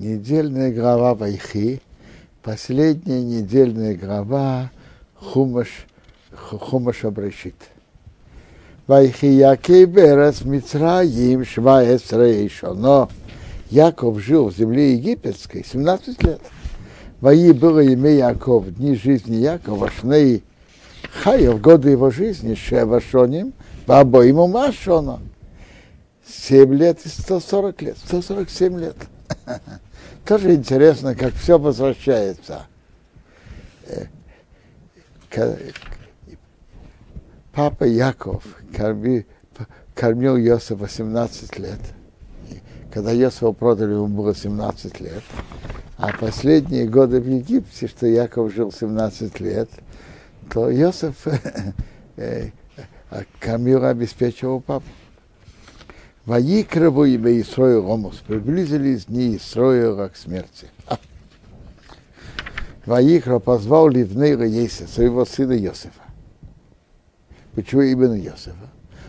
недельная глава Вайхи, последняя недельная глава Хумаш, Хумаш Абрашит. Вайхи Якей Берес Мицраим Шваэсрейшо. Но Яков жил в земле египетской 17 лет. Вои было имя Яков, дни жизни Якова, шней Хаев, годы его жизни, Шева Шоним, по обоим Машона. 7 лет и 140 лет, 147 лет. Тоже интересно, как все возвращается. Папа Яков корми, кормил Йосифа 18 лет. Когда Йосифа продали, ему было 17 лет. А последние годы в Египте, что Яков жил 17 лет, то Йосиф кормил, обеспечивал папу. Ваикрову и Исроил Омус. Приблизились дни Исроила к смерти. Ваикро позвал Ливнейра Ейса, своего сына Йосифа. Почему именно Йосифа?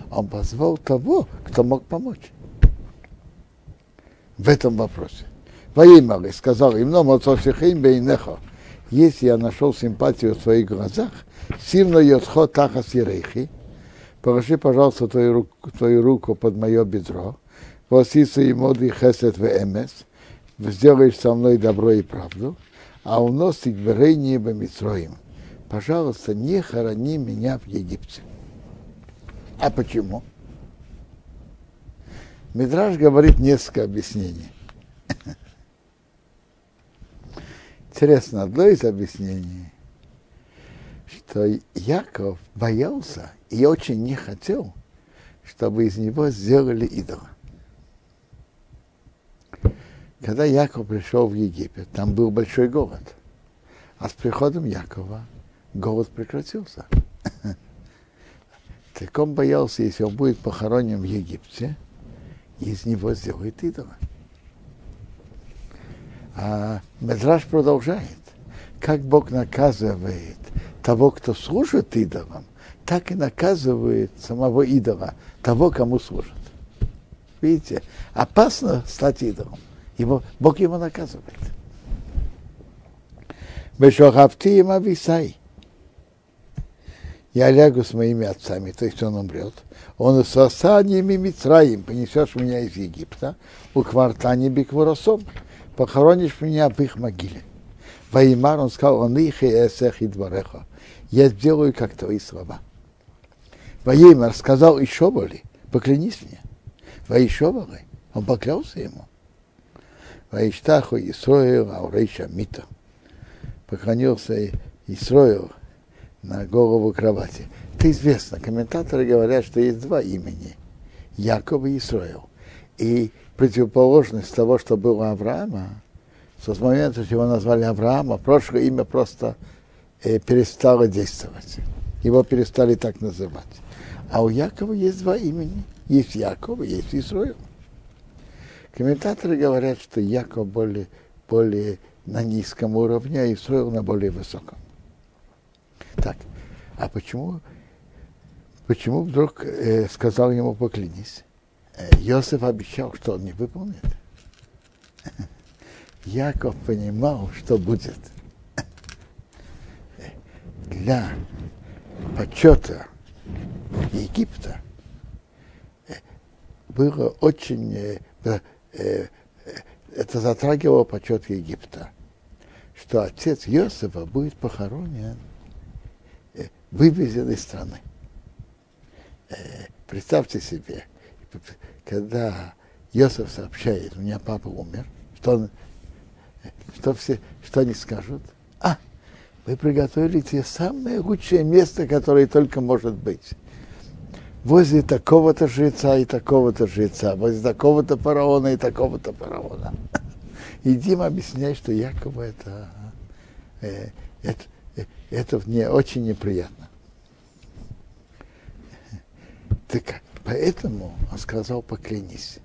Он позвал того, кто мог помочь в этом вопросе. Воимали сказал им, но Моцосихим Бейнехо, если я нашел симпатию в своих глазах, сильно Йосхо Тахас Ерейхи, положи, пожалуйста, твою руку, твою руку под мое бедро, восиса и моды хесет в эмес, сделаешь со мной добро и правду, а уносик в рейне бамитроим. Пожалуйста, не хорони меня в Египте. А почему? Мидраж говорит несколько объяснений. Интересно, одно из объяснений, что Яков боялся и очень не хотел, чтобы из него сделали идола. Когда Яков пришел в Египет, там был большой голод. А с приходом Якова голод прекратился. Так он боялся, если он будет похоронен в Египте, из него сделают идола. А Медраж продолжает. Как Бог наказывает того, кто служит идолам, так и наказывает самого идола, того, кому служит. Видите, опасно стать идолом. Его, Бог его наказывает. Бешохавти им ависай. Я лягу с моими отцами, то есть он умрет. Он с осадьями Мицраим, понесешь меня из Египта, у квартани бикворосом, похоронишь меня в их могиле. Ваимар, он сказал, он их и эсех и двореха. Я сделаю, как твои слова. Ваимар сказал, боли, поклянись мне. Ваишо боли, он поклялся ему. Ваиштаху Исроил Аурейша Мита. Поклонился Исроил на голову кровати. Это известно. Комментаторы говорят, что есть два имени. Яков и Исроил. И противоположность того, что было Авраама, с момента, что его назвали Авраама, прошлое имя просто э, перестало действовать. Его перестали так называть. А у Якова есть два имени. Есть Яков есть Исроил. Комментаторы говорят, что Яков более, более на низком уровне, а Исроил на более высоком. Так, а почему, почему вдруг э, сказал ему поклянись? Э, Йосиф обещал, что он не выполнит. Яков понимал, что будет для почета Египта э, было очень э, Э, это затрагивало почет Египта, что отец Иосифа будет похоронен, вывезен из страны. Представьте себе, когда Иосиф сообщает, у меня папа умер, что, он, что, все, что они скажут? А, вы приготовили те самое лучшее место, которое только может быть возле такого-то жреца и такого-то жреца, возле такого-то фараона и такого-то фараона. Идим объяснять, что якобы это, э, это, э, это мне очень неприятно. Так поэтому он сказал, поклянись.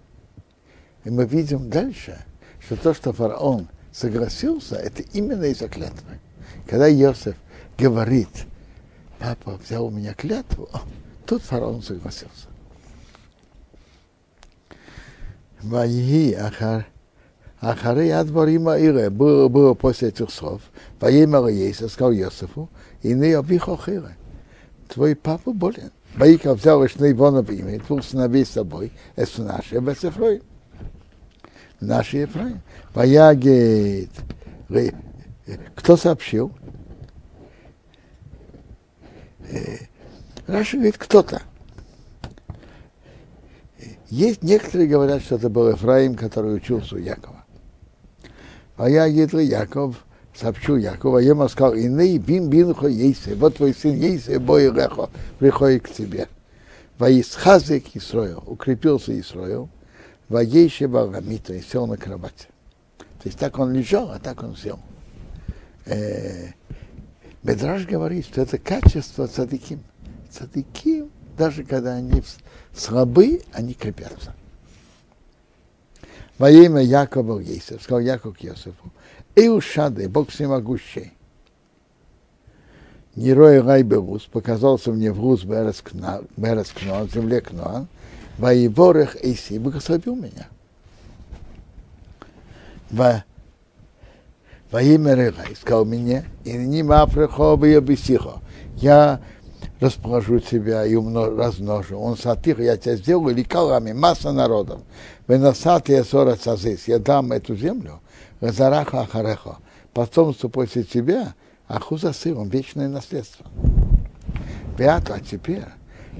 И мы видим дальше, что то, что фараон согласился, это именно из-за клятвы. Когда Иосиф говорит, папа взял у меня клятву, Тут фараон согласился. Вайи Ахар Ахары Адбарима Ире было, было после этих слов. Воемер Ейса сказал Йосифу, и не обихо хире. Твой папа болен. Баика взял Ишней Вонов имя, двух сыновей с собой, это наши, без Ефраим. Наши Ефраим. Ваягет. Кто сообщил? Раша говорит, кто-то. Есть некоторые говорят, что это был Ефраим, который учился у Якова. А я говорю, Яков, сообщу Якова, ему сказал, и ны бин бинхо ейсе, вот твой сын ейсе, бой рехо, приходит к тебе. Воисхазек Исроил, укрепился Исроил, воейше Багамита и сел на кровати. То есть так он лежал, а так он сел. Э, Бедраж говорит, что это качество цадыким. Цадыким, даже когда они слабы, они крепятся. Во имя Якова Ейсев, сказал Яков к Йосифу, Эушады, Бог всемогущий, Нерой Райберус показался мне в Рус Берес Кноан, земле Кноан, Воеворах Эйси, благословил меня. Во, во имя Регай, сказал мне, и не мафрехо бы бисихо. Я расположу тебя и умно, размножу. Он сатих, я тебя сделаю ликалами, масса народов. Выносат я сорок сазис, я дам эту землю, Газараха Ахареха, потомство после тебя, Ахуза сыром, вечное наследство. Пятое, а теперь,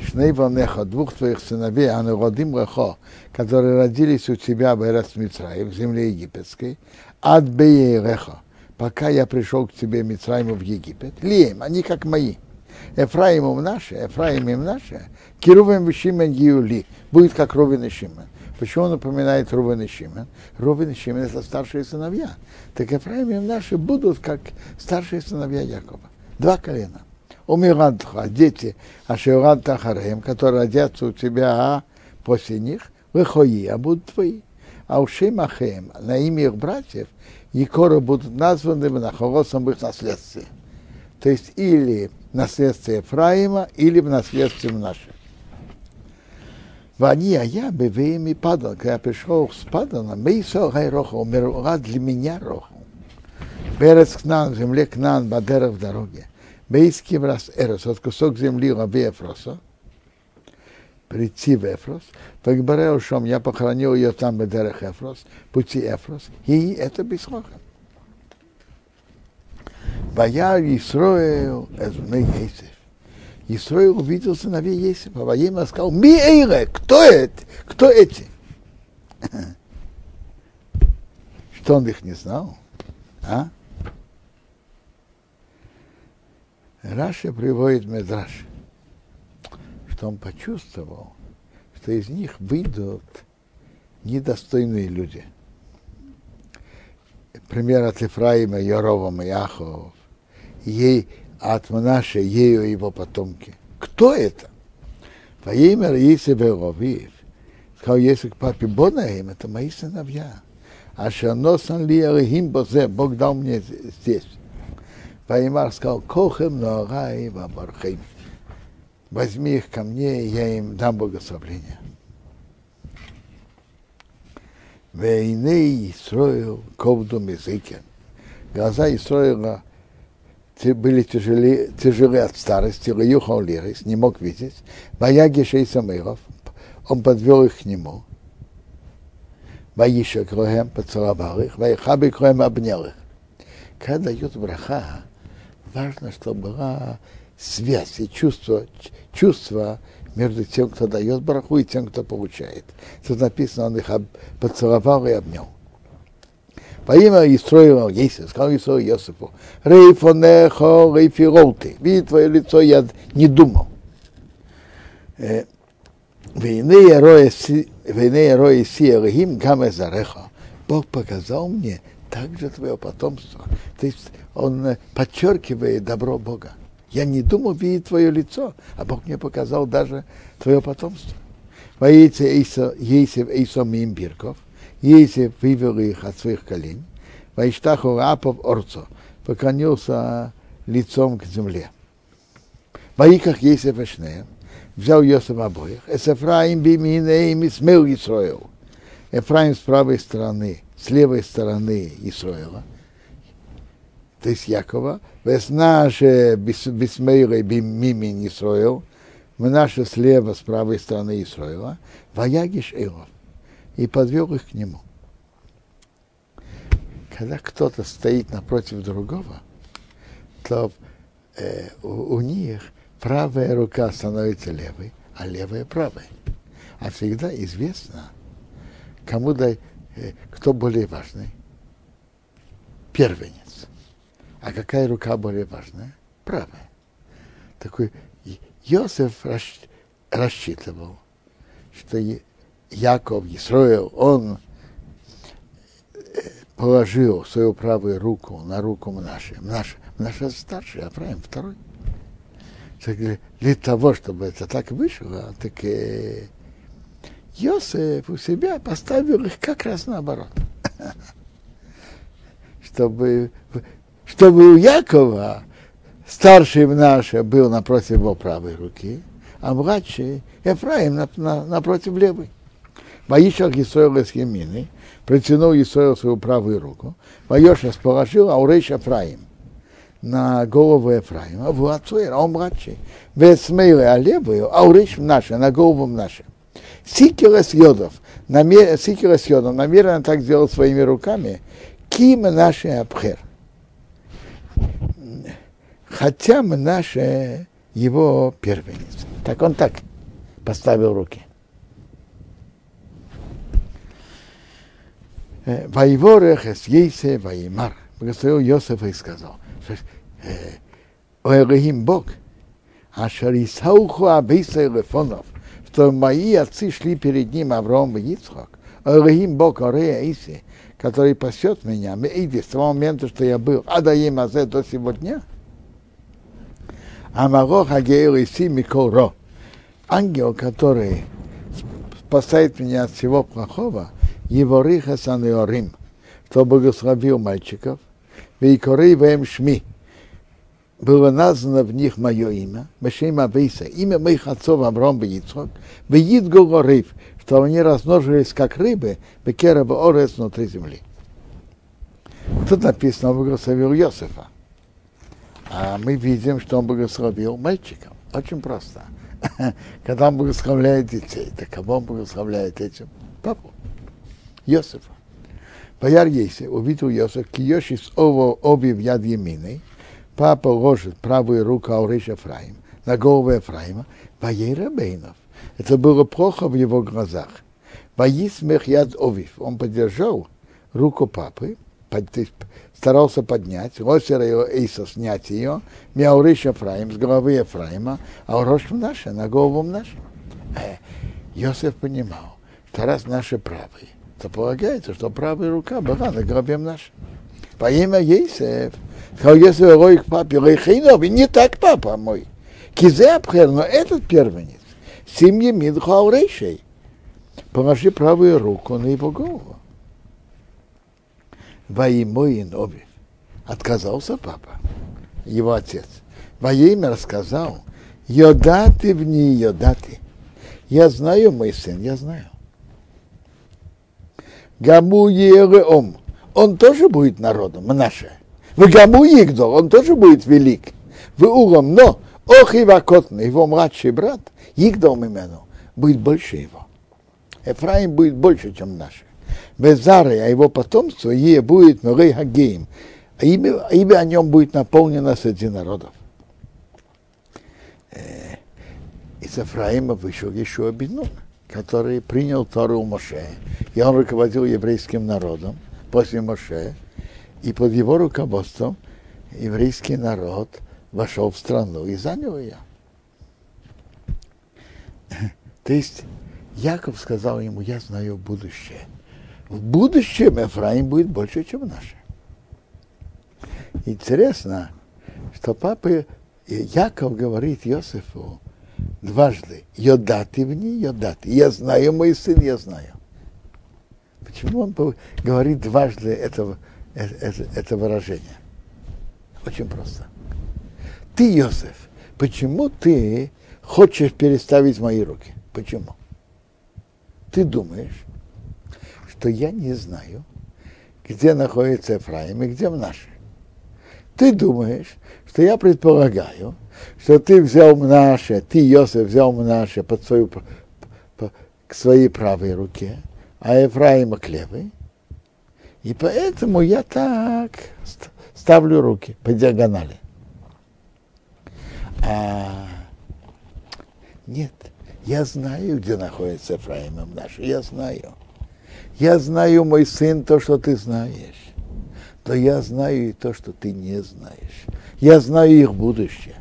Шнейванеха, двух твоих сыновей, Ануродим Рехо, которые родились у тебя в Эрас в земле египетской, от Беереха, пока я пришел к тебе, Мицраиму, в Египет, Лием, они как мои. Ефраимом наши, Ефраимим наши, Кирувим Шимен Гиули, будет как Ровин и Шимен. Почему он напоминает Рувен и Шимен? Рувен и Шимен это старшие сыновья. Так Ефраимим наши будут как старшие сыновья Якова. Два колена. Умирадха, дети, Ашиурад Тахареем, которые родятся у тебя а после них, выхои, а будут твои а уши Махеем, на имя их братьев, Якора будут названы Нахолосом в их наследстве. То есть или в наследстве Ефраима, или в наследстве Мнаше. Вани, а я бы ими падал, когда я пришел с падана, мы гайроха, умерла для меня роха. Берец к нам, земле к нам, Бадера в дороге. Бейский раз Эрос, вот кусок земли Лаби Ефроса, прийти в Эфрос, так Барео Шом, я похоронил ее там Бадерах Эфрос, пути Эфрос, и это бесхоха. Ваяр Исроэл, Эзуны Ейсев. Исроил увидел сыновей Есипа, Ваема сказал, ми эйре, кто это? Кто эти? Что он их не знал? А? Раша приводит Медраш, что он почувствовал, что из них выйдут недостойные люди. Пример от Ефраима, Ярова, Яхов, ей от Манаше, ею его потомки. Кто это? Во имя Раисы Веровиев. Сказал Есик папе Бонаим, это мои сыновья. А Шаносан ли Арихим Бозе, Бог дал мне здесь. Ваймар сказал, Кохем Ноарай Вабархим. Возьми их ко мне, и я им дам благословление. Вейней Исроил ковду мезыкен. Глаза Исроила были тяжелее, тяжелые от старости, Раюхан Лирис, не мог видеть. Баяги Шейсамыров, он подвел их к нему. Ваиша Крохем поцеловал их, Вайхаби Крохем обнял их. Когда дает браха, важно, чтобы была связь и чувство, чувство между тем, кто дает браху, и тем, кто получает. Тут написано, он их поцеловал и обнял. Во имя Исроила Ейса, сказал Исроил Йосифу, Рейфонехо, Рейфиролты, видит твое лицо, я не думал. Вейне роя си Рахим Гаме Зареха. Бог показал мне также твое потомство. То есть он подчеркивает добро Бога. Я не думал видеть твое лицо, а Бог мне показал даже твое потомство. Воится Ейсев Эйсом Имбирков, Езев вывел их от своих коленей, Вайштаху Апов Орцо, поклонился лицом к земле. Ваиках Езев Эшнеем, взял Йосиф обоих, Эс Эфраим биминеем и смел Исроил. Эфраим с правой стороны с левой стороны Исроила, то есть Якова, веснаше бисмейлой мимин Исроил, мы наши слева, с правой стороны Исроила, воягиш Илов, и подвел их к нему. Когда кто-то стоит напротив другого, то э, у, у них правая рука становится левой, а левая правой. А всегда известно, кому дай, э, кто более важный. Первенец. А какая рука более важная? Правая. Такой Йосеф рассчитывал, что Яков, Исроил, он э, положил свою правую руку на руку Мнаши. Мнаш, Мнаш старший, а Афраим второй. Для того, чтобы это так вышло, так и Йосеф у себя поставил их как раз наоборот. чтобы, чтобы у Якова старший Мнаше был напротив его правой руки, а младший Ефраим на, на, напротив левой. Воишах Исоил из Емины, протянул Исоил свою правую руку, Воешас положил Аурейш Ефраим на голову Ефраима, в отцу а он младший. Весмейле, а левую, Аурейш наша, на голову наша. Сикелес Йодов, намер, Сикелес Йодов намеренно так сделал своими руками, Ким наши Абхер. Хотя мы наши его первенец. Так он так поставил руки. Воеворех с Ейсе Ваимар. Благословил Йосифа и сказал, Элохим Бог, Ашарисауху Абейса Лефонов, что мои отцы шли перед ним Авраам и Ицхак, Элохим Бог Орея Иси, который пасет меня, Мейди, с того момента, что я был, Адаим Азе до сегодня, Амаро Хагейл Иси Микоро, ангел, который спасает меня от всего плохого, его риха санеорим, что благословил мальчиков, вейкорей вем шми, было названо в них мое имя, Мешем Авейса, имя моих отцов Авром и Ицхок, Веид Гогорив, что они размножились как рыбы, Бекераба Орес внутри земли. Тут написано, благословил Йосифа. А мы видим, что он благословил мальчиков. Очень просто. Когда он благословляет детей, так кого он благословляет этим? Папу. Йосифа. Бояр Ейсе увидел Йосиф, киешис ово оби в яд еминой, папа ложит правую руку Ауриш Ефраим на голову Ефраима, Ваей Рабейнов. Это было плохо в его глазах. Ваисмех яд овив. Он поддержал руку папы, под, старался поднять, Лосера его Эйса снять ее, Мяуриш Ефраим с головы Ефраима, а Рош наша, на голову наша. Э, Йосиф понимал, что раз наши правые, то полагается, что правая рука была на голове нашей. По имя Ейсев, сказал, рой к папе, Рейхейнов, и не так папа мой. Кизе Абхер, но этот первенец, семьи Мидху Аурейшей, положи правую руку на его голову. Воимоин Ови. Отказался папа, его отец. Во имя рассказал, Йодаты в ней Йодаты. Я знаю, мой сын, я знаю. Гаму Ереом. Он тоже будет народом, наше. Вы Гаму Игдор, он тоже будет велик. Вы Уром, но Ох и его младший брат, Игдор имену, будет больше его. Ефраим будет больше, чем наш. Безары, а его потомство, ей будет Мурей Хагеем. А имя, имя о нем будет наполнено среди народов. Э, из Ефраима вышел еще Абинун, который принял Тору у Моше, и он руководил еврейским народом после Моше, и под его руководством еврейский народ вошел в страну и занял ее. То есть Яков сказал ему, я знаю будущее. В будущем Ефраим будет больше, чем наше. Интересно, что папа Яков говорит Иосифу дважды, йодати в ней, йодати. Я знаю, мой сын, я знаю. Почему он говорит дважды это, это, это выражение? Очень просто. Ты, Иосиф, почему ты хочешь переставить мои руки? Почему? Ты думаешь, что я не знаю, где находится Ефраим и где наше. Ты думаешь, что я предполагаю, что ты взял наше, ты, Йосиф, взял наше под свою, к своей правой руке, а Ефраима к левой, и поэтому я так ставлю руки по диагонали. А нет, я знаю, где находится Ефраим наш, я знаю. Я знаю, мой сын, то, что ты знаешь. Но я знаю и то, что ты не знаешь. Я знаю их будущее.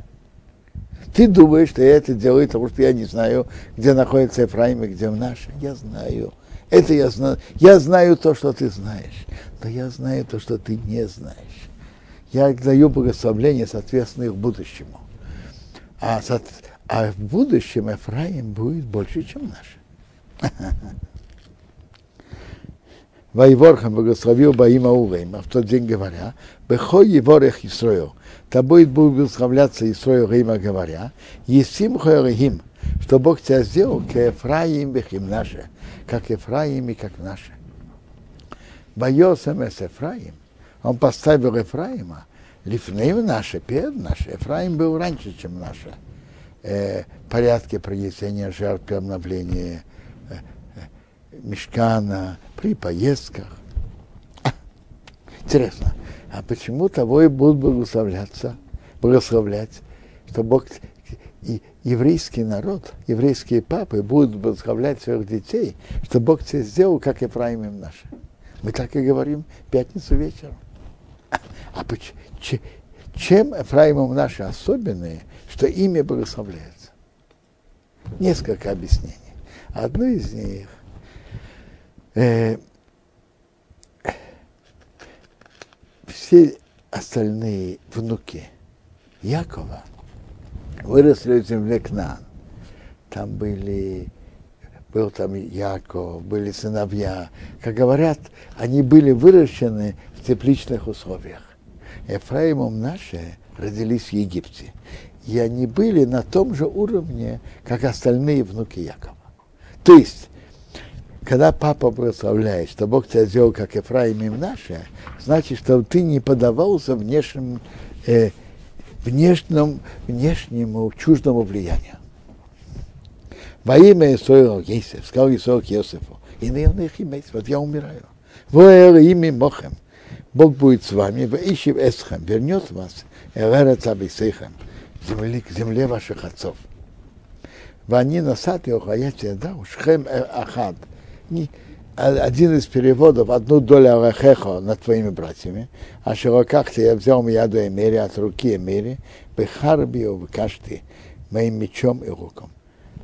Ты думаешь, что я это делаю, потому что я не знаю, где находится Ефраим и где наше. Я знаю. Это я знаю. Я знаю то, что ты знаешь. Но я знаю то, что ты не знаешь. Я даю благословление, соответственно, их будущему. А, а в будущем Ефраим будет больше, чем наш. Вайворхам благословил Баима Урейма, в тот день говоря, Бехой Еворех Исроил, тобой будет благословляться Исроил Рейма говоря, Есим Хоерехим, что Бог тебя сделал к Ефраим Бехим наше, как Ефраим и как наше. Байосем эс Ефраим, он поставил Ефраима, Лифнеем наше, перед наше. Ефраим был раньше, чем наше. Э, порядки принесения жертв э, э, мешкана, при поездках. Интересно, а почему того и будут благословляться, благословлять, что Бог и еврейский народ, еврейские папы будут благословлять своих детей, что Бог тебе сделал, как Ефраим им наши. Мы так и говорим пятницу вечером. А почему? чем Ефраимом наши особенные, что имя благословляется. Несколько объяснений. Одно из них э, все остальные внуки Якова выросли в земле Кнан. Там были, был там Яков, были сыновья. Как говорят, они были выращены в тепличных условиях. Ефраимом наши родились в Египте. И они были на том же уровне, как остальные внуки Якова. То есть, когда папа прославляет, что Бог тебя сделал, как Ефраим им наше, значит, что ты не подавался внешним, э, внешнему, внешнему чуждому влиянию. Во имя Исоила Ейсев, сказал Исоил к Йосифу, и на их иметь, вот я умираю. Во имя Мохем, Бог будет с вами, в Ищев Эсхам, вернет вас, Эверец Абисейхам, к земле ваших отцов. Вани насад Йохаяте да, Шхем Ахад. Один из переводов, одну долю Арахеха над твоими братьями, а широках я взял мияду Эмери от руки Эмери, Бехарби в кашти, моим мечом и руком.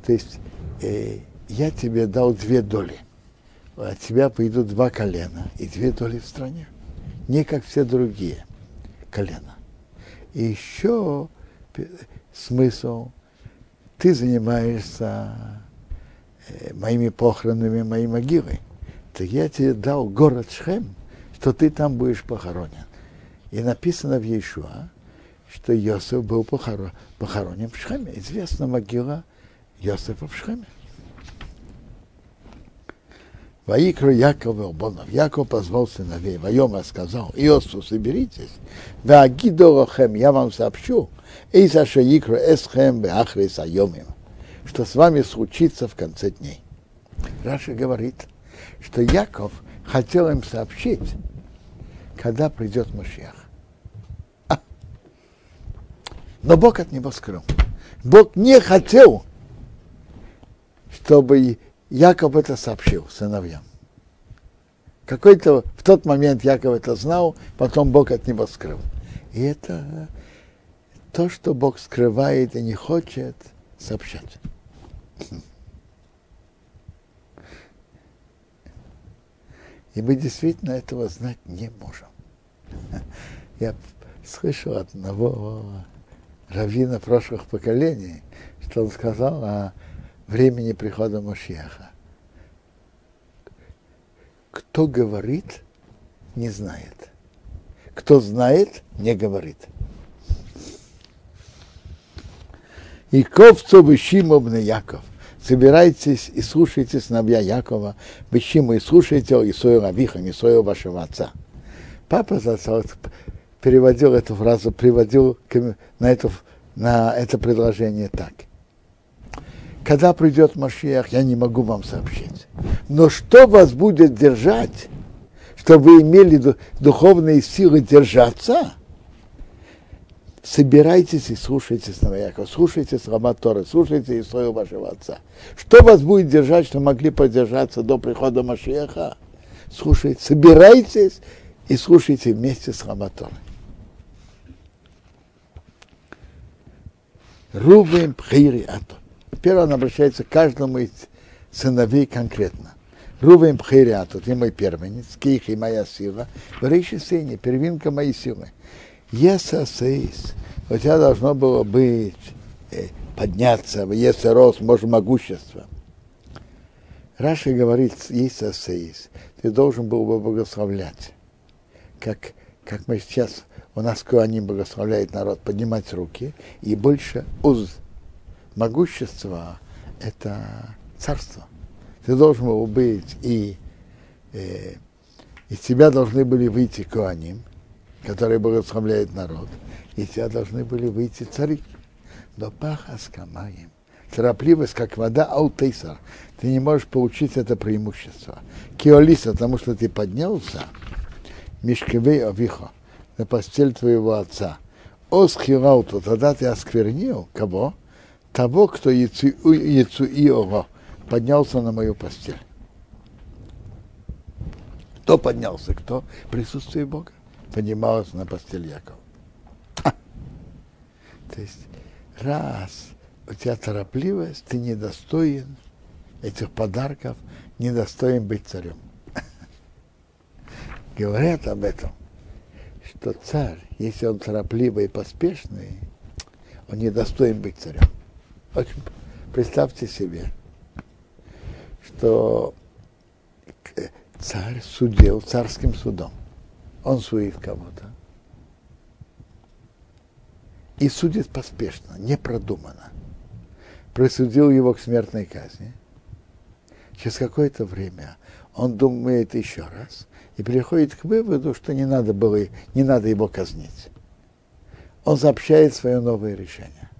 То есть э, я тебе дал две доли. От тебя пойдут два колена и две доли в стране не как все другие колена. И еще смысл, ты занимаешься э, моими похоронами, моей могилой. Так я тебе дал город Шхем, что ты там будешь похоронен. И написано в Иешуа, что Йосиф был похоронен, в Шхеме. Известна могила Йосифа в Шхеме. Ваикру Яков Элбонов. Яков позвал сыновей. Вайома сказал, Иосу, соберитесь. Ваагидорохем, я вам сообщу. Эйса шеикру эсхем беахри сайомим. Что с вами случится в конце дней. Раша говорит, что Яков хотел им сообщить, когда придет Машиах. А. Но Бог от него скрыл. Бог не хотел, чтобы Яков это сообщил сыновьям. Какой-то в тот момент Яков это знал, потом Бог от него скрыл. И это то, что Бог скрывает и не хочет сообщать. И мы действительно этого знать не можем. Я слышал одного раввина прошлых поколений, что он сказал о времени прихода Машиаха. Кто говорит, не знает. Кто знает, не говорит. И ковцу Бешимовны Яков. Собирайтесь и слушайте сыновья Якова, Бешиму и слушайте Исоя Авиха, Исоя вашего отца. Папа переводил эту фразу, приводил на, эту, на это предложение так. Когда придет Машиах, я не могу вам сообщить. Но что вас будет держать, чтобы вы имели духовные силы держаться? Собирайтесь и слушайте Якова, слушайте слова Торы, слушайте историю вашего отца. Что вас будет держать, что могли поддержаться до прихода Машеха? Слушайте, собирайтесь и слушайте вместе с Раматорой. Рувим Пхири Ато. Теперь он обращается к каждому из сыновей конкретно. Рувим Пхири Ато, ты мой первенец, Ких и моя сила, Врейши сыне, первинка моей силы. Если сеис, у тебя должно было быть э, подняться, если рос, может, могущество. Раши говорит, есть сеис, ты должен был бы благословлять. Как, как мы сейчас у нас они благословляет народ поднимать руки, и больше уз. Могущество – это царство. Ты должен был быть, и э, из тебя должны были выйти Куаним, которые благословляют народ, и тебя должны были выйти цари. Но паха с камаем. Торопливость, как вода, аутейсар. Ты не можешь получить это преимущество. Киолиса, потому что ты поднялся, мишкевей овихо на постель твоего отца. Осхирауту, тогда ты осквернил кого? Того, кто яцу Иова поднялся на мою постель. Кто поднялся? Кто? Присутствие Бога. Поднимался на постель Якова. То есть, раз у тебя торопливость, ты недостоин этих подарков, недостоин быть царем. Говорят об этом что царь, если он торопливый и поспешный, он не достоин быть царем. Очень, представьте себе, что царь судил царским судом. Он судит кого-то. И судит поспешно, непродуманно. Присудил его к смертной казни. Через какое-то время он думает еще раз – и приходит к выводу, что не надо было, не надо его казнить. Он сообщает свое новое решение.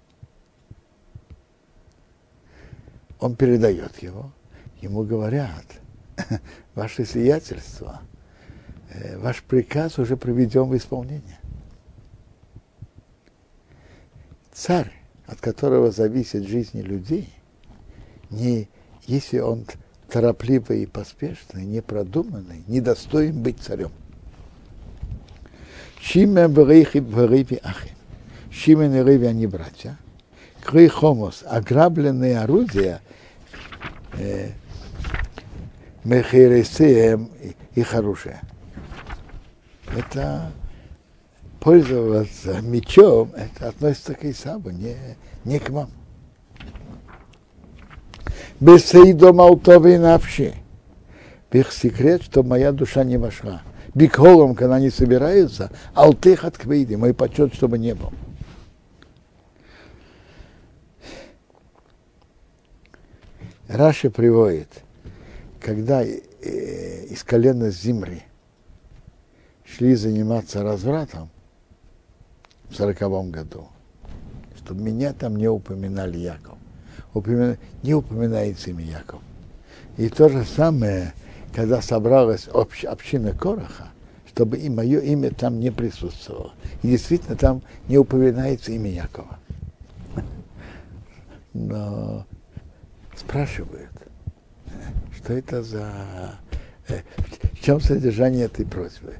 Он передает его, ему говорят, ваше сиятельство, ваш приказ уже приведен в исполнение. Царь, от которого зависит жизнь людей, не, если он торопливый и поспешный, непродуманный, недостоин быть царем. Шимен Берейхи Берейви Ахим. Шимен и Реви, они братья. Крей ограбленные орудия, э, Мехересеем их оружие. Это пользоваться мечом, это относится к Исаву, не, не к вам. Бесейдом алтовой навши. Их секрет, что моя душа не вошла. Бикхолом, когда они собираются, алтых от квейди, мой почет, чтобы не был. Раши приводит, когда э, из колена Зимри шли заниматься развратом в сороковом году, чтобы меня там не упоминали Яков упомина... не упоминается имя Яков. И то же самое, когда собралась общ... община Короха, чтобы и мое имя там не присутствовало. И действительно там не упоминается имя Якова. Но спрашивают, что это за... Э, в чем содержание этой просьбы?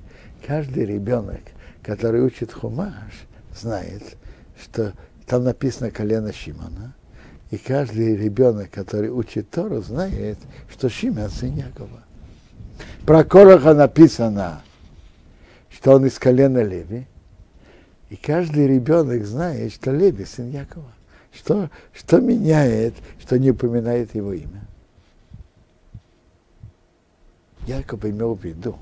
Каждый ребенок, который учит хумаш, знает, что там написано колено Шимона, и каждый ребенок, который учит Тору, знает, что Шимон сын Якова. Про Короха написано, что он из колена Леви. И каждый ребенок знает, что Леви сын Якова. Что, что меняет, что не упоминает его имя? Яков имел в виду,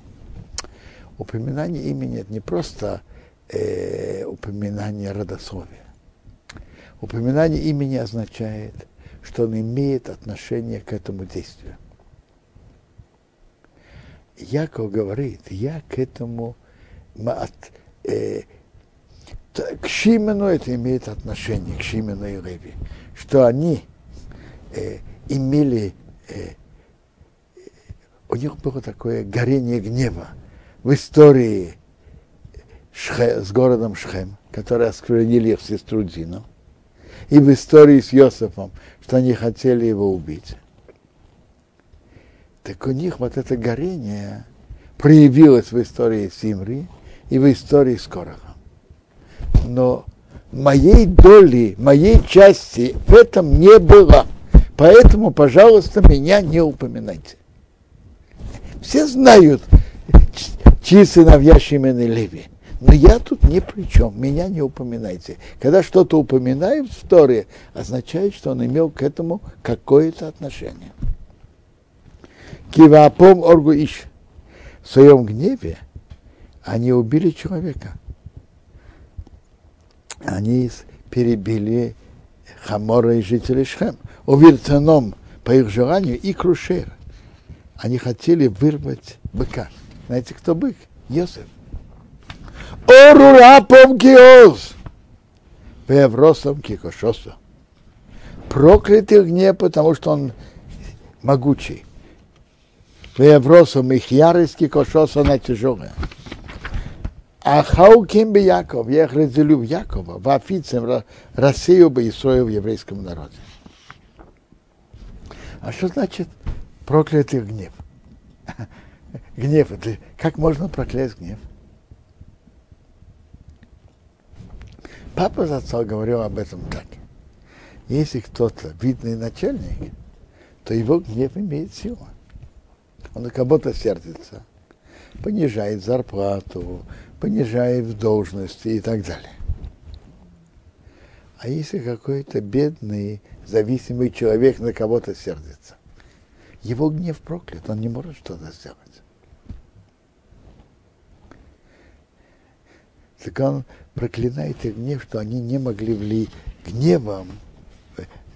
упоминание имени это не просто э, упоминание родословия. Упоминание имени означает, что он имеет отношение к этому действию. Яков говорит, я к этому от, э, к Шимену это имеет отношение, к Шимену и Леви, что они э, имели, э, у них было такое горение гнева в истории Шхе, с городом Шхем, который осквернили их сестру Дину, и в истории с Йосифом, что они хотели его убить. Так у них вот это горение проявилось в истории Симри и в истории с Корохом. Но моей доли, моей части в этом не было. Поэтому, пожалуйста, меня не упоминайте. Все знают, чьи сыновья Шимен Леви. Но я тут ни при чем, меня не упоминайте. Когда что-то упоминают в Торе, означает, что он имел к этому какое-то отношение. Кивапом оргу ищ. В своем гневе они убили человека. Они перебили Хамора и жителей Шхем. Увирцаном по их желанию и крушер. Они хотели вырвать быка. Знаете, кто бык? Йосеф. Орурапом киоз. Певросом кикошосо. Проклятый гнев, потому что он могучий. Певросом их ярость кикошосо на тяжелое. А хауким бы Яков, я их разделю в Якова, в офицем рассею бы Исроил в еврейском народе. А что значит проклятый гнев? Гнев, это как можно проклясть гнев? Папа Зацал говорил об этом так. Если кто-то видный начальник, то его гнев имеет силу. Он на кого-то сердится, понижает зарплату, понижает должности и так далее. А если какой-то бедный, зависимый человек на кого-то сердится, его гнев проклят, он не может что-то сделать. Так он проклинает их гнев, что они не могли вли гневом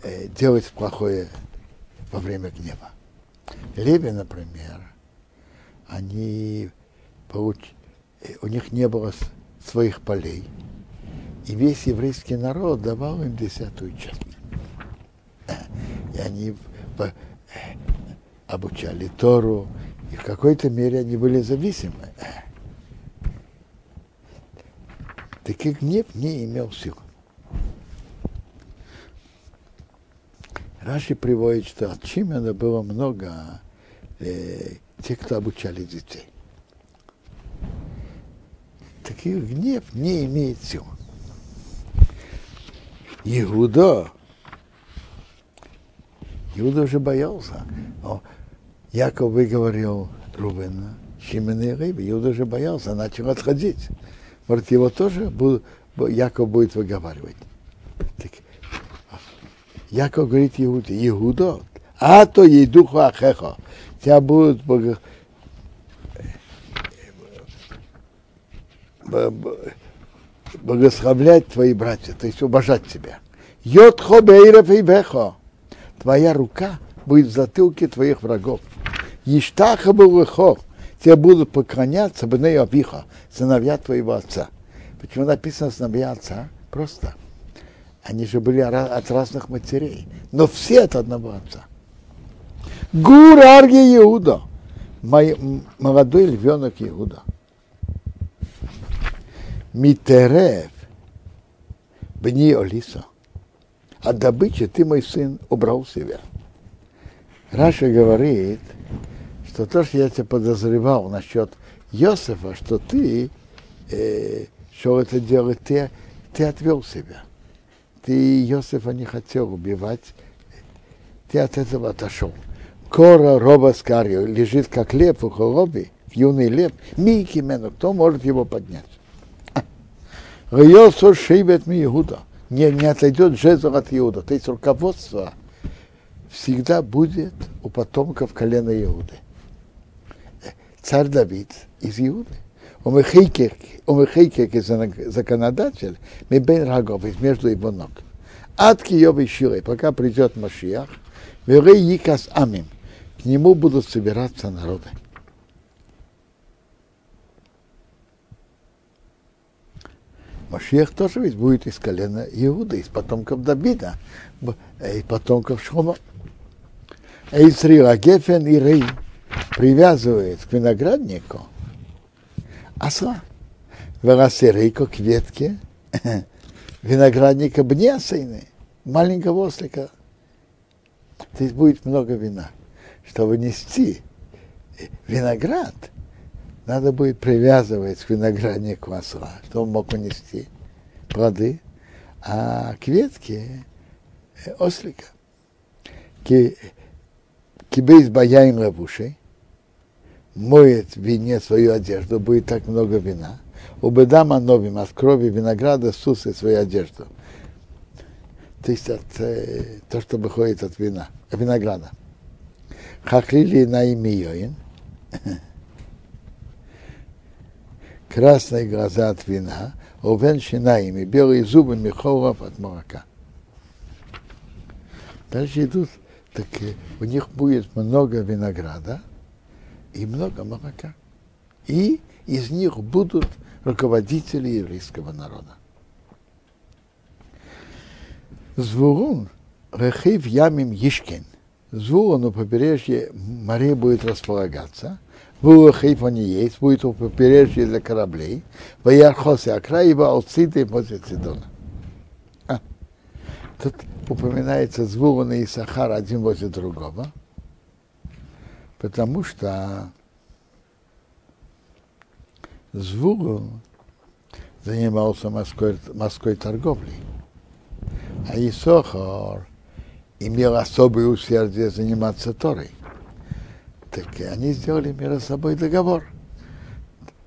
э, делать плохое во время гнева. Леви, например, они получ... Э, у них не было своих полей, и весь еврейский народ давал им десятую часть. И они э, обучали Тору, и в какой-то мере они были зависимы. Так и гнев не имел сил. Раши приводит, что от Чимена было много э, тех, кто обучали детей. Таких гнев не имеет сил. Иуда, Иуда уже боялся. О, Яков выговорил Рубена, Шимена и Рыба. Иуда уже боялся, начал отходить. Может, его тоже Яков будет выговаривать. Так, Яков говорит Иуде, Иуда, а то ей духу ахехо, тебя будут бог... благословлять твои братья, то есть уважать тебя. Йотхо бейрев и бехо. Твоя рука будет в затылке твоих врагов. Иштаха был тебе будут поклоняться Бней Абиха, сыновья твоего отца. Почему написано сыновья отца? Просто. Они же были от разных матерей, но все от одного отца. Гур Арги Иуда, мой, молодой львенок Иуда. Митерев, Бни Олиса. А добычи ты, мой сын, убрал себя. Раша говорит, что то, что я тебя подозревал насчет Йосифа, что ты э, что это делать, ты, ты отвел себя. Ты Йосифа не хотел убивать, ты от этого отошел. Кора роба скарио лежит как лев у холоби, юный лев, мики мену, кто может его поднять? Йосиф шейбет ми Иуда. Не, не отойдет жезл от Иуда. То есть руководство всегда будет у потомков колена Иуды царь Давид из Иуды. Умехейкек законодатель, мы бен рагов, между его ног. Ад Киёвой Шилой, пока придет Машиах, Верей Якас Амим, к нему будут собираться народы. Машех тоже ведь будет из колена Иуда, из потомков Давида, из потомков Шхома. Эйцрила Гефен и Рей привязывает к винограднику осла. Верасерейко к ветке виноградника бнесайны, маленького ослика. Здесь будет много вина. Чтобы нести виноград, надо будет привязывать к винограднику осла, чтобы он мог унести плоды, а к ветке ослика. Кибейс баяин лавушей, моет в вине свою одежду, будет так много вина. Убедама новим от крови винограда сусы свою одежду. То есть от, э, то, что выходит от вина, винограда. Хахлили на имя Йоин. Красные глаза от вина, овен шинаими, белые зубы мехоров от молока. Дальше идут, так у них будет много винограда и много молока. И из них будут руководители еврейского народа. Звурун, Рехив Ямим Ешкин. Звурун у побережья море будет располагаться. Вурахив он и есть, будет у побережья для кораблей. В Ярхосе Акраева Алциты возле Цидона. А, тут упоминается Звурун и Сахар один возле другого, потому что Звугу занимался морской, морской торговлей, а Исохор имел особое усердие заниматься Торой. Так они сделали между собой договор,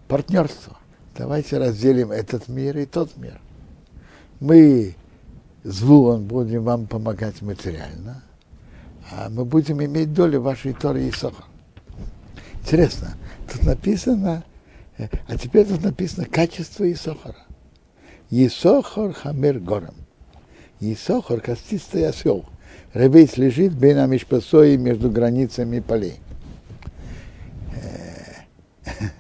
партнерство. Давайте разделим этот мир и тот мир. Мы, Звуон, будем вам помогать материально, мы будем иметь долю вашей Торы и Сохор. Интересно, тут написано, а теперь тут написано качество Исохора. Исохор хамер гором. Исохор костистый осел. Ревейс лежит бейна мишпасои между границами полей.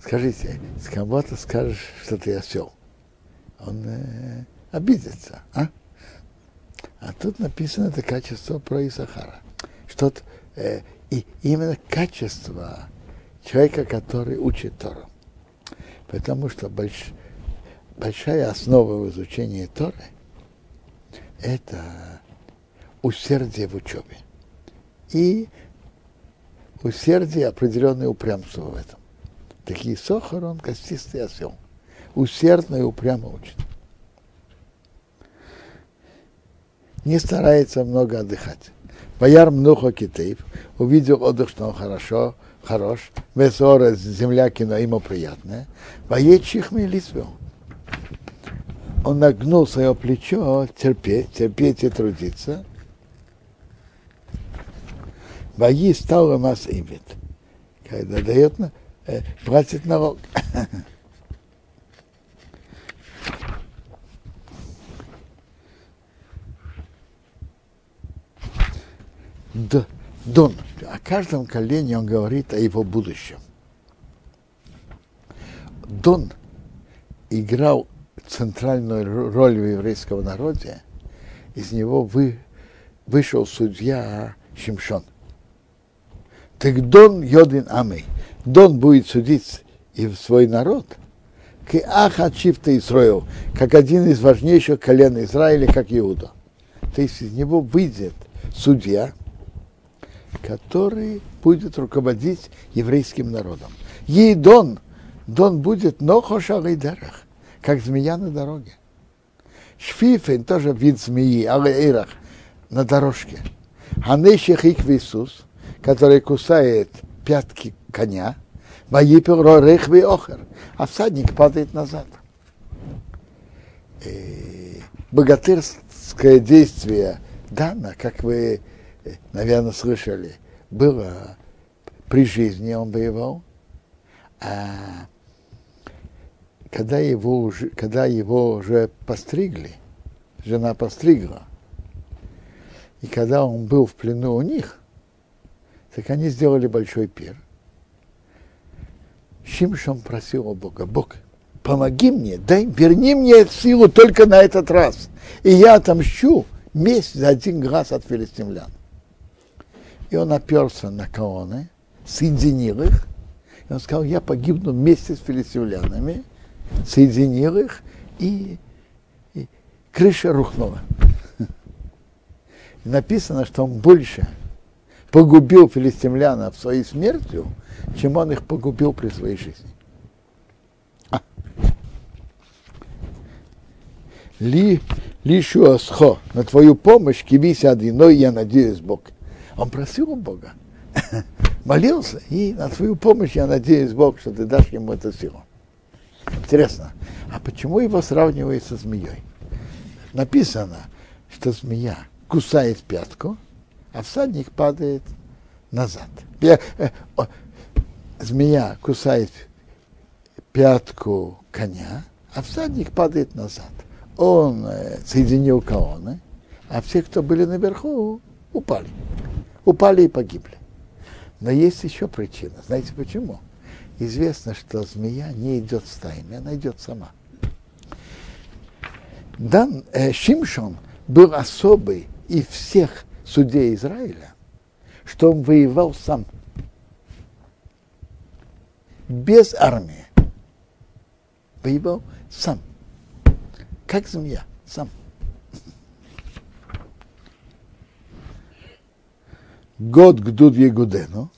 Скажите, с кого-то скажешь, что ты осел. Он э, обидится, а? А тут написано это качество про Исахара. Что-то, э, и именно качество человека, который учит Тору. Потому что больш, большая основа в изучении Торы – это усердие в учебе. И усердие, определенное упрямство в этом. Такие сохар, он костистый осел. Усердно и упрямо учит. Не старается много отдыхать. Бояр много китаев, увидел отдых, что он хорошо, хорош, Весора земля кино ему приятная, воечих лицвел. Он нагнул свое плечо терпеть, терпеть и трудиться. Вои стал мас имит. Когда дает, э, платит налог. Дон. О каждом колене он говорит о его будущем. Дон играл центральную роль в еврейском народе. Из него вы, вышел судья Шимшон. Так Дон Йодин Амей. Дон будет судить и в свой народ, к Ахачифта Исраил, как один из важнейших колен Израиля, как Иуда. То есть из него выйдет судья, который будет руководить еврейским народом. Ей Дон, Дон будет нохоша гайдарах, как змея на дороге. Шфифен тоже вид змеи, алейрах, на дорожке. Ханеших Иисус, который кусает пятки коня, Ваипер рехви охер, а всадник падает назад. И богатырское действие Дана, как вы наверное, слышали, было при жизни он воевал, а когда его уже, когда его уже постригли, жена постригла, и когда он был в плену у них, так они сделали большой пир. Шимшон просил у Бога, Бог, помоги мне, дай, верни мне силу только на этот раз, и я отомщу месть за один глаз от филистимлян. И он оперся на колонны, соединил их, и он сказал, я погибну вместе с филистимлянами, соединил их, и, и крыша рухнула. Написано, что он больше погубил филистимлянов своей смертью, чем он их погубил при своей жизни. А. Ли, лишу на твою помощь кивись одиной, я надеюсь, Бог. Он просил у Бога, молился, и на твою помощь я надеюсь, Бог, что ты дашь ему эту силу. Интересно, а почему его сравнивают со змеей? Написано, что змея кусает пятку, а всадник падает назад. Э, змея кусает пятку коня, а всадник падает назад. Он э, соединил колонны, а все, кто были наверху, упали. Упали и погибли. Но есть еще причина. Знаете почему? Известно, что змея не идет стаями, она идет сама. Дан э, Шимшон был особый из всех судей Израиля, что он воевал сам, без армии. Воевал сам, как змея, сам. Год гдуд Егудену,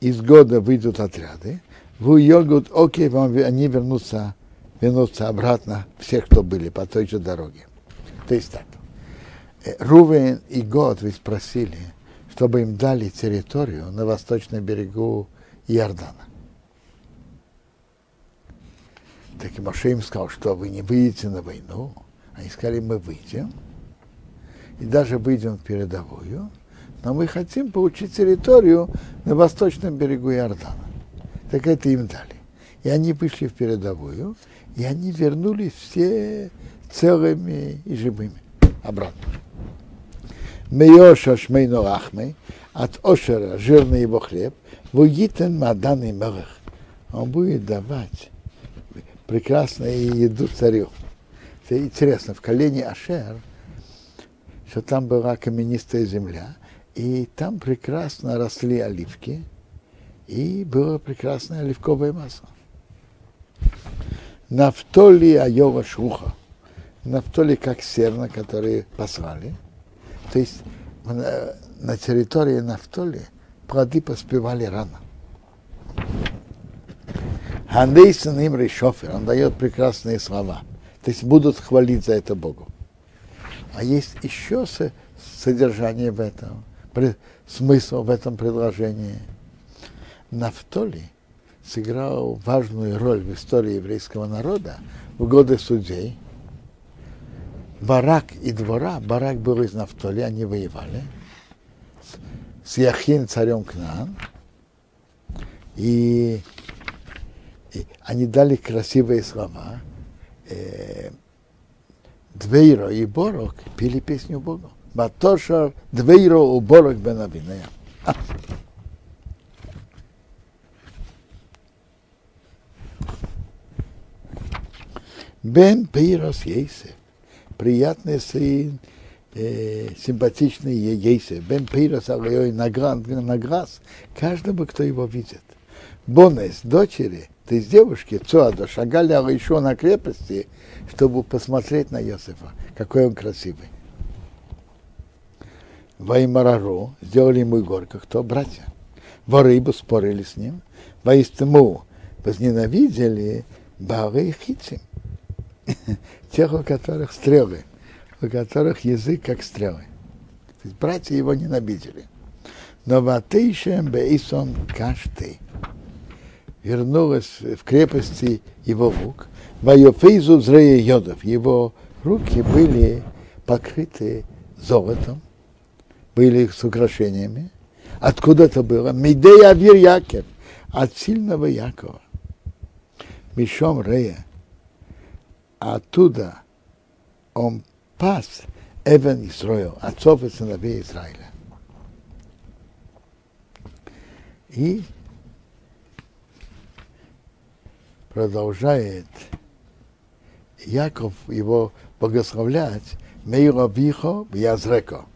из года выйдут отряды, в йогут окей, они вернутся, вернутся обратно, всех, кто были по той же дороге. То есть так. Рувен и Год ведь просили, чтобы им дали территорию на восточном берегу Иордана. Так и Моше им сказал, что вы не выйдете на войну. Они сказали, мы выйдем. И даже выйдем в передовую. Но мы хотим получить территорию на восточном берегу Иордана. Так это им дали. И они вышли в передовую, и они вернулись все целыми и живыми обратно. Меоша шмейно рахмей, от Ошера жирный его хлеб, вугитен маданный мелых. Он будет давать прекрасную еду царю. Это интересно, в колене Ашер, что там была каменистая земля, и там прекрасно росли оливки, и было прекрасное оливковое масло. Нафтоли Айова Шуха. Нафтоли как серна, которые послали – то есть на территории Нафтоли плоды поспевали рано. Хандейсон им шофер, он дает прекрасные слова. То есть будут хвалить за это Богу. А есть еще содержание в этом, смысл в этом предложении. Нафтоли сыграл важную роль в истории еврейского народа в годы судей – Барак и двора, Барак был из Нафтоли, они воевали с Яхин царем Кнаан, и, и они дали красивые слова. Э, Двейро и Борок пели песню Богу. Батошар Двейро у Борок бен Пейрос Ейсев приятный сын, э, симпатичный Ейсе, Бен Пирос Алайой Награс, каждому, кто его видит. Бонес, дочери, то есть девушки, Цуадо, шагали еще на крепости, чтобы посмотреть на Йосифа, какой он красивый. Ваймараро сделали ему горько, кто? Братья. Ворыбу спорили с ним. Воистому возненавидели Бары и Хицим. тех, у которых стрелы, у которых язык как стрелы. То есть братья его ненавидели. Но ватейшем бейсон кашты вернулась в крепости его лук. Вайофейзу зрея йодов. Его руки были покрыты золотом, были с украшениями. Откуда это было? Медея Авир Яков, от сильного Якова. Мишом Рея, а оттуда он пас Эвен Исроил, отцов и сыновей Израиля. И продолжает Яков его благословлять, Мейра Вихо Язреко.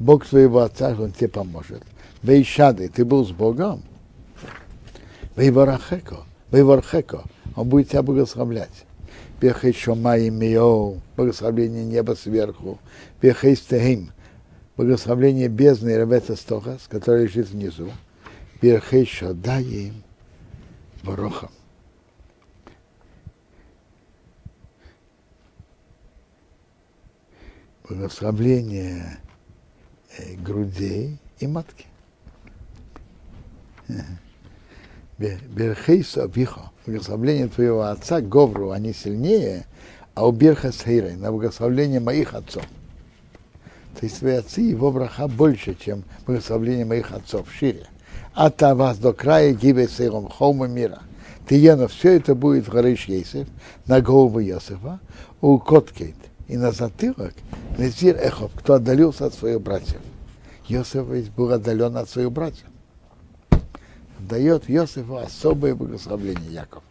Бог твоего отца, он тебе поможет. Вейшады, ты был с Богом. Вейварахеко, Вейвархеко, он будет тебя благословлять. Бехей Шомай Мио, благословение неба сверху. Бехей Стехим, благословение бездны Ревета Стохас, который лежит внизу. Бехей Шадаим, Барохам. благословление грудей и матки. Берхейса Вихо, благословление твоего отца Говру, они сильнее, а у Берха Сейрой, на благословление моих отцов. То есть твои отцы, его браха больше, чем благословление моих отцов, шире. Та вас до края гибе сейром хома мира. Ты ено, все это будет в горы Ейсев, на голову Йосифа, у Коткейт, и на затылок Незир Эхов, кто отдалился от своих братьев. Ведь был отдален от своих братьев. Дает Йосифу особое благословение Яков.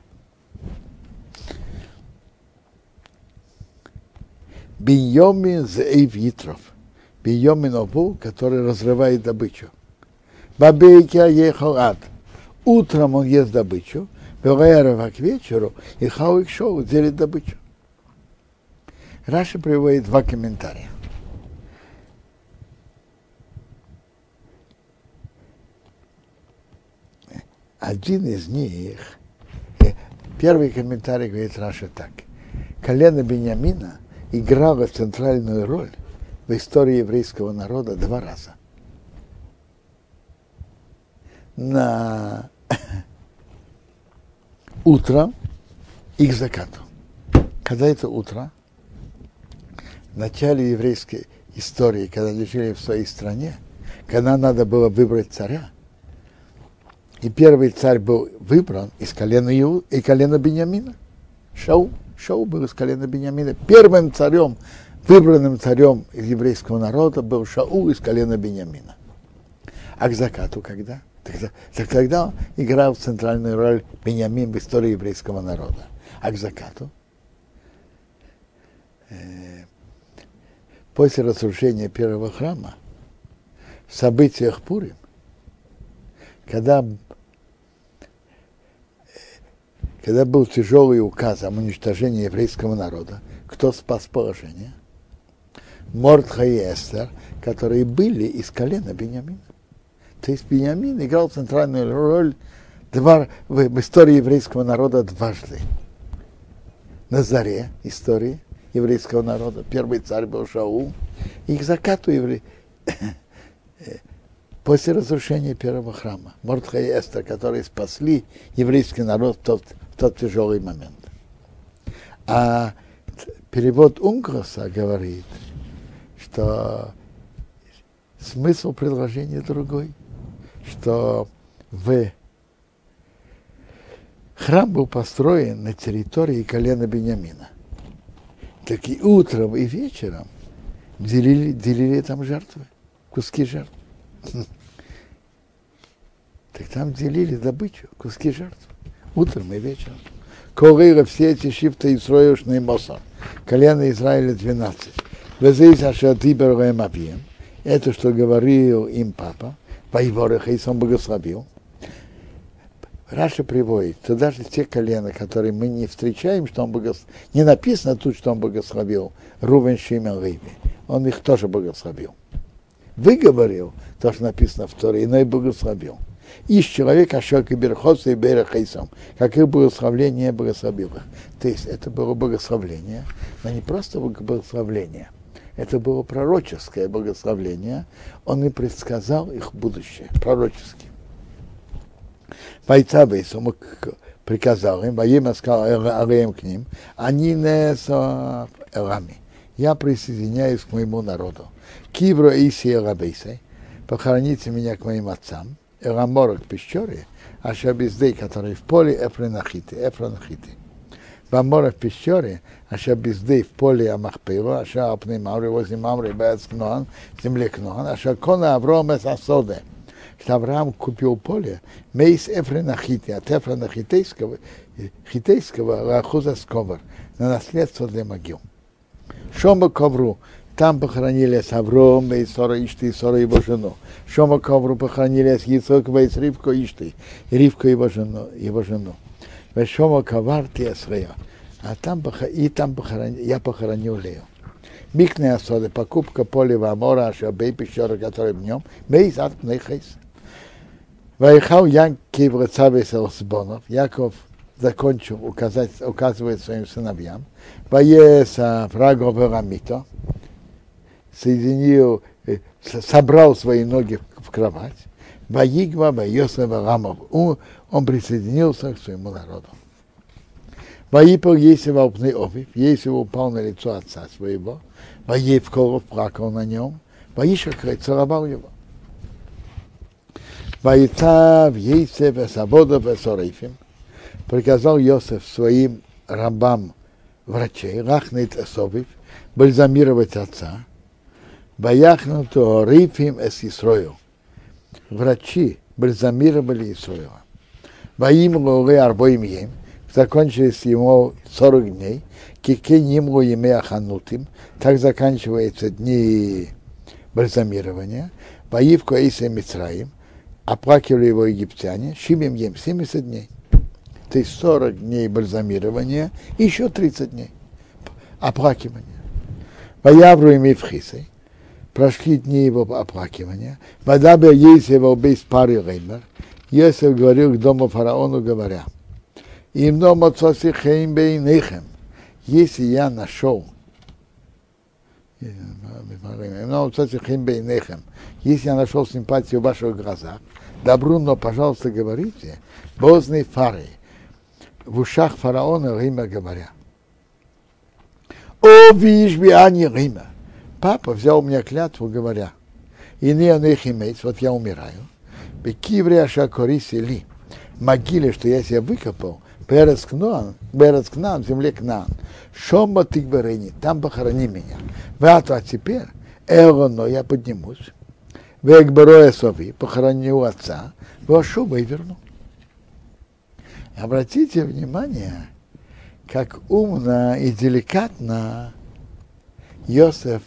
Биньомин Зейв Yitrov. Биньомин Обу, который разрывает добычу. Бабейки ехал ад. Утром он ест добычу, Беваерова к вечеру, и Хауик Шоу делит добычу. Раши приводит два комментария. Один из них, э, первый комментарий говорит Раши так. Колено Бениамина играло центральную роль в истории еврейского народа два раза. На утром и к закату. Когда это утро? В начале еврейской истории, когда они жили в своей стране, когда надо было выбрать царя, и первый царь был выбран из колена Иу и колена Бениамина. Шау. Шау был из колена Бениамина. Первым царем, выбранным царем из еврейского народа был Шау из колена Бениамина. А к закату когда? Тогда, так тогда играл центральную роль Бениамин в истории еврейского народа. А к закату? Э, после разрушения первого храма, в событиях Пурим, когда когда был тяжелый указ о уничтожении еврейского народа, кто спас положение? Мордха и Эстер, которые были из колена Бениамина. То есть Бениамин играл центральную роль два, в, истории еврейского народа дважды. На заре истории еврейского народа первый царь был Шаул, и к закату евре... после разрушения первого храма. Мордха и Эстер, которые спасли еврейский народ в тот тот тяжелый момент. А перевод Ункроса говорит, что смысл предложения другой, что в храм был построен на территории колена Бениамина. Так и утром, и вечером делили, делили там жертвы, куски жертв. Так там делили добычу, куски жертв утром и вечером. Корыра все эти шифты Исроишные Моса. Колено Израиля 12. Везейс Ашатибер Ремавием. Это, что говорил им папа. Воевора Хейсон благословил. Раша приводит, что даже те колена, которые мы не встречаем, что он благословил, не написано тут, что он благословил Рувен Шимен Риви. Он их тоже благословил. Выговорил то, что написано в Торе, но и благословил. Из человека шелка берхоса и берехайсом, как их благословление благословил их. То есть это было благословление, но не просто благословление, это было пророческое благословление. Он и предсказал их будущее, пророчески. Бойца Бейсом приказал им, во имя сказал Алеем к ним, они не с Элами. Я присоединяюсь к моему народу. Кивро Иси Элабейсей, похороните меня к моим отцам. Эламора к пещере, а Шабиздей, который в поле. Бамора в пещере, а Шабиздей в поле Амахпила, а Шапны Мамри возле Мамри Бец Кноан, в земле Кноан, а Шакона Авром Асоде, что Авраам купил поле Мейс Эфрена Хити, от Эфрена Хитейского, Хитейского Лахуза Сковар, на наследство для могил. Шома Ковру, там похоронились Авром, и Сора Ишты, Сора его жену. Шома Ковру похоронились Яцок, и Ривко Ишты, Ривко его жену. Его жену. Шома Ковар Тиасрея. А там, и там похоронил, я похоронил Лею. Микне Асоды, покупка поля в Амора, Ашабей, пещера, который в нем, Мейз от Нехайс. Вайхал Янки в Селсбонов, Яков закончил указать, указывает своим сыновьям, Ваеса врагов Рамито, соединил, собрал свои ноги в кровать, Ваигва Ваесова Рамов, он присоединился к своему народу. Воипал Есева упны обувь, Есева упал на лицо отца своего, Воев Коров плакал на нем, Воиша целовал его. Воицав Есев Савода Весорейфим, приказал Йосеф своим рабам врачей, рахнет Эсовив, бальзамировать отца, Баяхнуту Рифим Эс Исрою. Врачи бальзамировали Исроила. Воим Лоре Арбоим Ем, закончились ему 40 дней, кике ниму име аханутим, так заканчиваются дни бальзамирования, поивку Эйса Мицраим, оплакивали его египтяне, шимим ем 70 дней. То есть 40 дней бальзамирования, и еще 30 дней оплакивания. Воявру ими в хисой, прошли дни его оплакивания, есть его без пары реймер, Йосеф говорил к дому фараону, говоря, им дома цосихейм бейнехем, если я нашел, если я нашел симпатию в ваших глазах, добру, но, пожалуйста, говорите, бозной фары, в ушах фараона Рима говоря. О, видишь, Биани Рима. Папа взял у меня клятву, говоря, и не имеется, вот я умираю. Бекиврия Шакориси Ли, могиле, что я себе выкопал, Перец Кнан, Перец Кнан, в земле Кнан. Шома Тигберени, там похорони меня. Вату, а теперь, Элоно, я поднимусь. Векбероя Сови, похороню отца, Вашуба и верну. Обратите внимание, как умно и деликатно Йосеф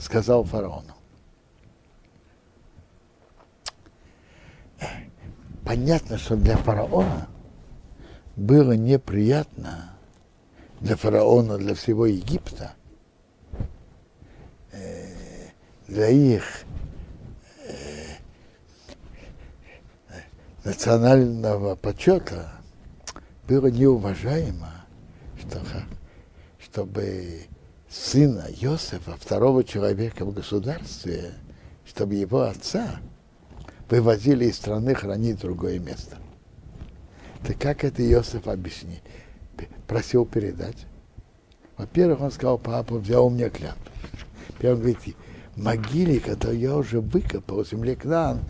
сказал фараону. Понятно, что для фараона было неприятно, для фараона, для всего Египта, для их национального почета было неуважаемо, что, чтобы сына Иосифа, второго человека в государстве, чтобы его отца вывозили из страны хранить другое место. Так как это Иосиф объясни? Просил передать. Во-первых, он сказал, папа взял у меня клятву. Он говорит, могиле, которую я уже выкопал земле Кнан,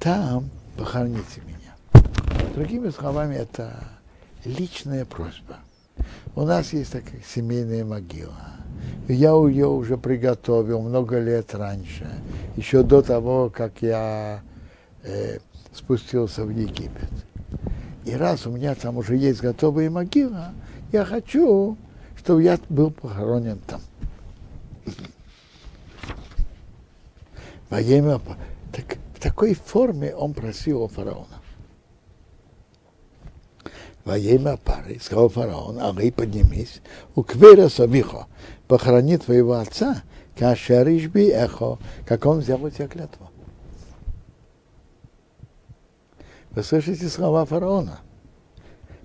там похороните меня. Другими словами, это личная просьба. У нас есть такая семейная могила. Я ее уже приготовил много лет раньше, еще до того, как я э, спустился в Египет. И раз у меня там уже есть готовая могила, я хочу, чтобы я был похоронен там. Во так, в такой форме он просил у фараона. Во имя пары, сказал фараон, а вы поднимись, у квера савихо, похорони твоего отца, кашариш би эхо, как он взял у тебя клятву. Вы слышите слова фараона?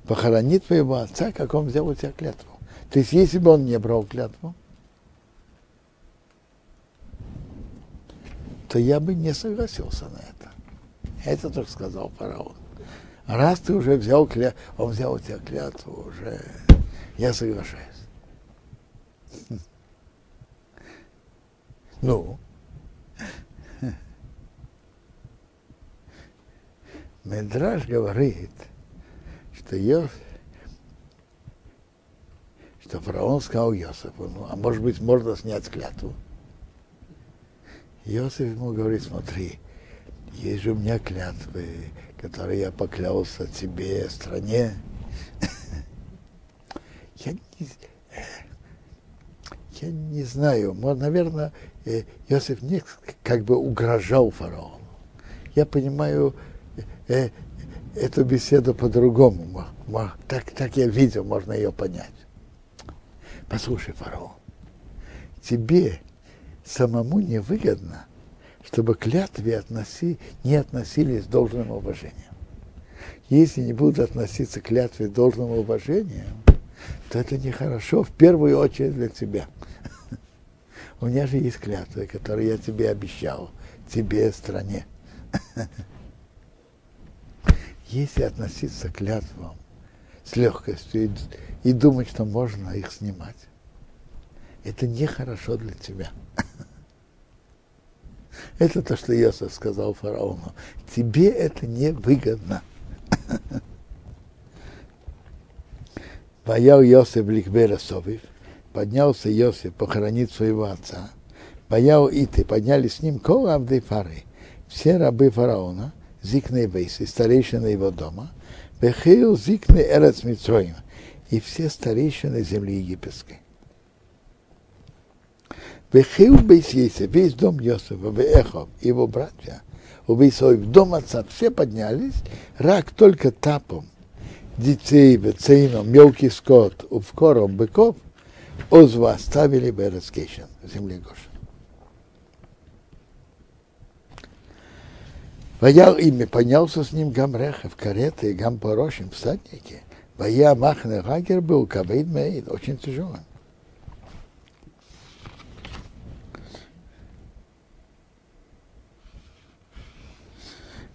Похорони твоего отца, как он взял у тебя клятву. То есть, если бы он не брал клятву, то я бы не согласился на это. Это так сказал фараон. Раз ты уже взял клятву, он взял у тебя клятву, уже я соглашаюсь. Ну, Медраж говорит, что Йосиф, что фараон сказал Йосифу, ну, а может быть, можно снять клятву. Йосиф ему говорит, смотри, есть же у меня клятвы, которые я поклялся тебе, стране. Я не, я не знаю, наверное, Иосиф не как бы угрожал фараону. Я понимаю э, эту беседу по-другому. Так, так я видел, можно ее понять. Послушай, фараон, тебе самому невыгодно, чтобы клятве относи, не относились с должным уважением. Если не будут относиться к клятве с должным уважением, то это нехорошо, в первую очередь для тебя. У меня же есть клятвы, которые я тебе обещал, тебе, стране. Если относиться к клятвам с легкостью и, и думать, что можно их снимать, это нехорошо для тебя. Это то, что Иосиф сказал фараону. Тебе это не выгодно. Боял Йосиф Ликбера Совив, поднялся Йосиф похоронить своего отца. Боял Иты, подняли с ним Кола Авдей все рабы фараона, Зикны Вейсы, старейшины его дома, Бехил Зикны Эрец Митроим, и все старейшины земли египетской. Бейс Ейсев, весь дом Йосифа, Беэхов, его братья, у Бейсоев, дом отца, все поднялись, рак только тапом, детей, бецейном, мелкий скот, увкором быков, озву оставили Берескейшен, в земле Гошин. Ваял ими, поднялся с ним Гамреха в кареты и Гампорошин всадники. Вая Махне Хагер был Кавейд Мейд, очень тяжелым.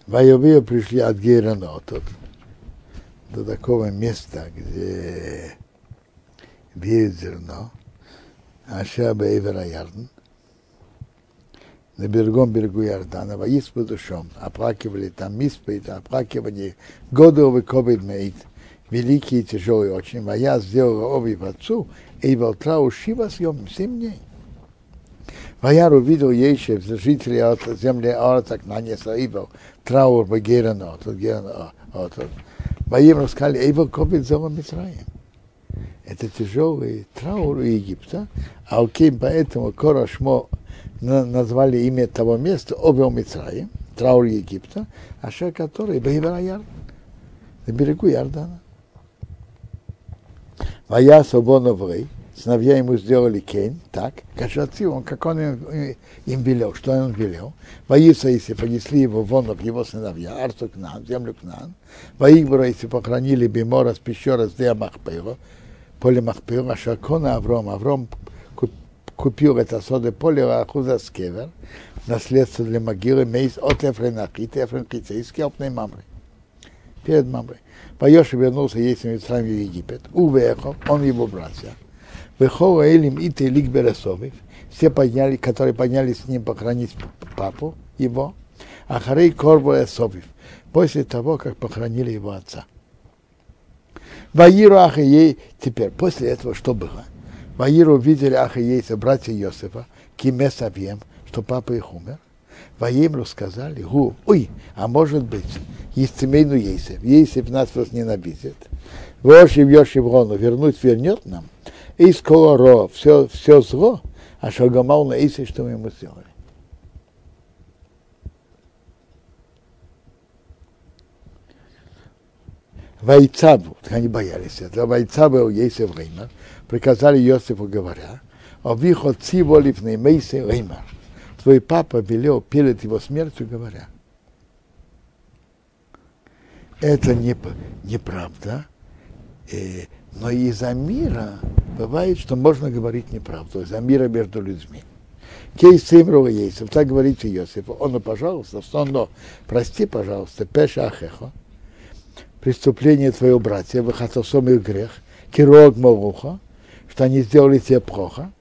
Вайовия пришли от Гейрано, тут, до такого места, где веет зерно, Ашаба Эвера Ярден, на берегом берегу Иордана, воис по душам, оплакивали там миспейт, оплакивали годовый ковид мейт, великий и тяжелый очень. Моя сделала оби в отцу, и волтрау шива съем семь дней. Ваяр увидел Ейшев, жители земли Аратак нанесла Ибл, траур Багерана, от Герана, от Воим рассказали, Эйвел Ковид Зома Митраем. Это тяжелый траур у Египта, а окей, поэтому Корашмо назвали имя того места Овел Митраем, траур Египта, а ше который Бейвараяр, на берегу Иордана. Вая Собоновый, сыновья ему сделали кейн, так, кашацы, он, как он им, им велел, что он велел. Воиса, если понесли его вон в его сыновья, Арсу Кнан, землю Кнан, Воигбора, если похоронили Бимора с пещеры с Дея Махпейро, поле Махпейро, Шакона Авром, Авром купил это соды поле Ахуза Скевер, наследство для могилы Мейс от Эфренахит, Эфрен Кицейский, опной мамры. Перед мамрой. Поешь вернулся есть в Египет. Увехов, он его братья. Вехова Элим и Телик Бересовив, все подняли, которые подняли с ним похоронить папу его, а Харей Корбу Эсовив, после того, как похоронили его отца. Ваиру Ахией, теперь, после этого что было? Ваиру видели Ахиейса, братья Йосифа, Кимес Авьем, что папа их умер. Воимру сказали, гу, ой, а может быть, есть семейну Ейсев, Ейсев нас вас ненавидит. Вошив Йошив Рону вернуть вернет нам, и скоро все, все зло, а Шагамал на Исе, что мы ему сделали. Вайцабу, они боялись этого, Вайцабу Ейсев Реймар, приказали Йосифу, говоря, Овихо циволив на Мейсе Реймар. Твой папа велел перед его смертью, говоря, это не, неправда, э, но из-за мира бывает, что можно говорить неправду, из-за мира между людьми. Кейс Симрова Ейсов, так говорите Иосифу, он, пожалуйста, но прости, пожалуйста, пеша ахехо, преступление твоего братья, выхатосом их грех, кирог мовуха, что они сделали тебе плохо,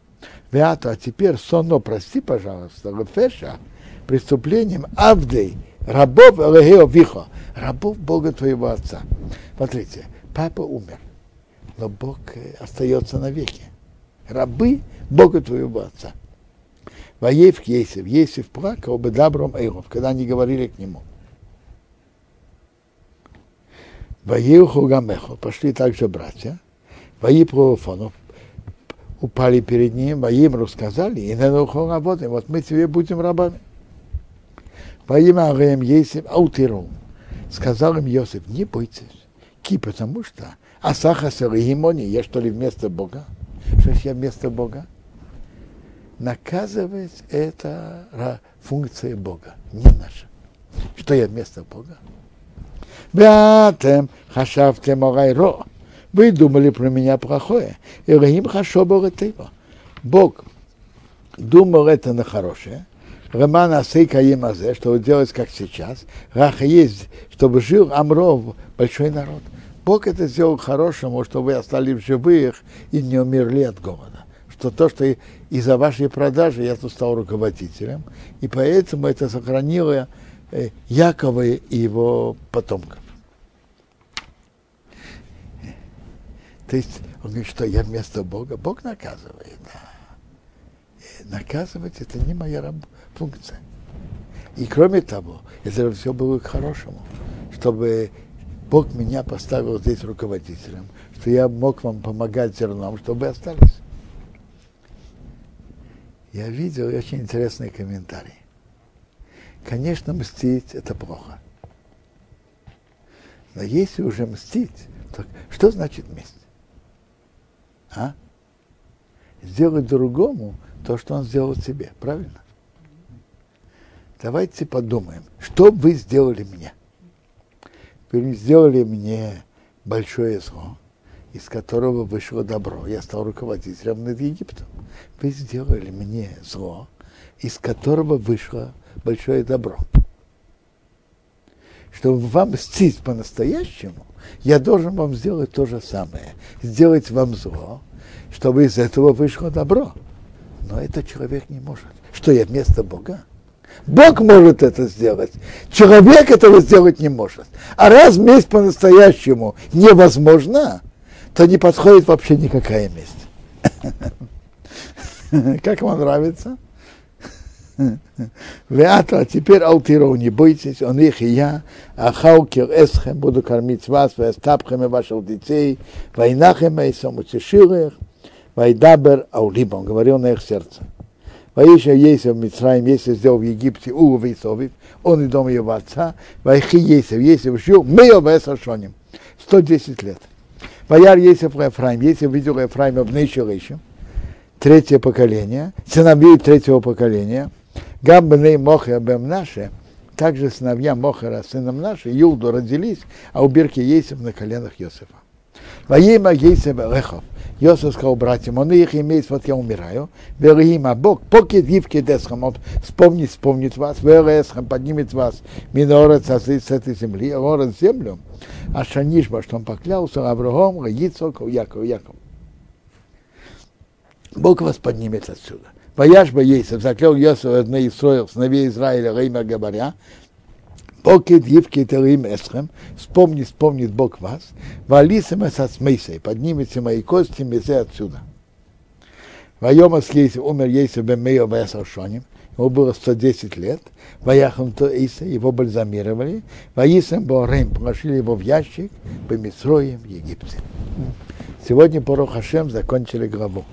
Веата, а теперь сонно, прости, пожалуйста, Лефеша, преступлением Авдей, рабов Элегео Вихо, рабов Бога твоего отца. Смотрите, папа умер но Бог э, остается навеки. Рабы Бога твоего отца. Воев Ейсев. Ейсев плакал бы добром Эйров, когда они говорили к нему. Воеуху Гамеху. Пошли также братья. Воипру Фонов упали перед ним, во им рассказали, и на духу работаем, вот мы тебе будем рабами. Во имя Агаем Есим Аутиру. Сказал им Йосиф, не бойтесь, ки, потому что Асаха Сарихимони, я что ли вместо Бога? Что я вместо Бога? Наказывать это функция Бога, не наша. Что я вместо Бога? Вятем хашавтем огайро. Вы думали про меня плохое. Ирахим хашобор это Бог думал это на хорошее. Роман Асейка Емазе, чтобы делать как сейчас. Рах есть, чтобы жил Амров, большой народ. Бог это сделал хорошему, чтобы вы остались в живых и не умерли от голода. Что то, что из-за вашей продажи я тут стал руководителем, и поэтому это сохранило Якова и его потомков. То есть он говорит, что я вместо Бога, Бог наказывает. Да. И наказывать это не моя функция. И кроме того, это все было к хорошему, чтобы Бог меня поставил здесь руководителем, что я мог вам помогать зерном, чтобы остались. Я видел очень интересный комментарий. Конечно, мстить это плохо. Но если уже мстить, то что значит месть? а? сделать другому то, что он сделал себе. Правильно? Давайте подумаем, что вы сделали мне? Вы сделали мне большое зло, из которого вышло добро. Я стал руководителем над Египтом. Вы сделали мне зло, из которого вышло большое добро. Чтобы вам мстить по-настоящему, я должен вам сделать то же самое. Сделать вам зло, чтобы из этого вышло добро. Но это человек не может. Что я вместо Бога? Бог может это сделать. Человек этого сделать не может. А раз месть по-настоящему невозможна, то не подходит вообще никакая месть. Как вам нравится? Веата, теперь Алтиров, не бойтесь, он их и я, хаукер эсхем, буду кормить вас, вестапхем и ваших детей, войнахем и самутеширых, вайдабер аулибом, говорил на их сердце. Ваиша Ейсев в Мицраим, Ейсев сделал в Египте у Вейсовив, он и дом его отца, Вайхи Ейсев, Ейсев жил, мы его Эсашоним, 110 лет. Ваяр Ейсев в Ефраим, Ейсев видел Ефраима в Нейшерейшем, третье поколение, сыновей третьего поколения, Гамбней Мохер Бем Наше, также сыновья Мохера, сыном наши, Юлду родились, а у Бирки Ейсев на коленах Йосифа. Воема Ейсев Лехов. Йосиф сказал братьям, он их имеет, вот я умираю. Верим, а Бог, поки дивки десхам, он вспомнит, вспомнит вас, вересхам, поднимет вас, минорец с этой земли, город землю. А Шанишба, что он поклялся Авраам, Ицоку, Яков, Яков. Бог вас поднимет отсюда. Вояжба Ейсов заклял Йосиф одной из строил сыновей Израиля, Рейма говоря, Покет Евки Телим Эсхем, вспомни, вспомнит Бог вас, валисем эсасмейсей, поднимется мои кости, мезе отсюда. Вайомас Ейсев умер Ейсев Бемео Ваясаршоним, ему было 110 лет, Ваяхам то Иса, его бальзамировали, Ваисам Борем, положили его в ящик, по Митроем в Египте. Сегодня по Рохашем закончили главу.